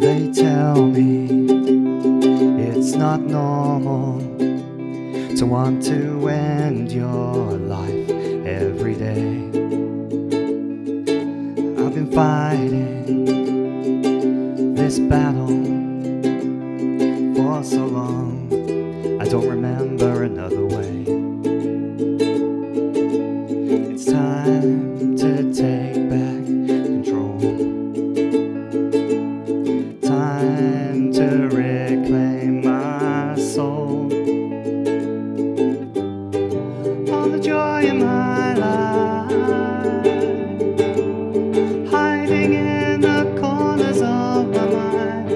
They tell me it's not normal to want to end your life every day. I've been fighting this battle for so long, I don't remember another. Reclaim my soul. All the joy in my life, hiding in the corners of my mind,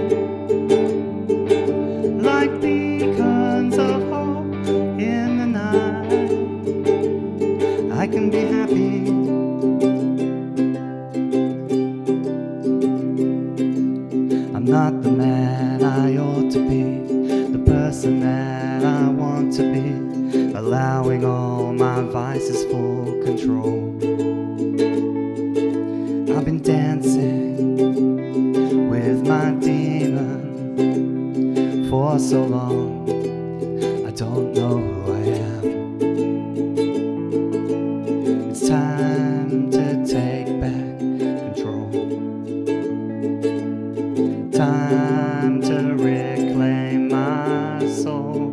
like beacons of hope in the night. I can be happy. I'm not the man to be the person that I want to be, allowing all my vices full control. I've been dancing with my demon for so long, I don't know who I am. It's time to take back control. Time song.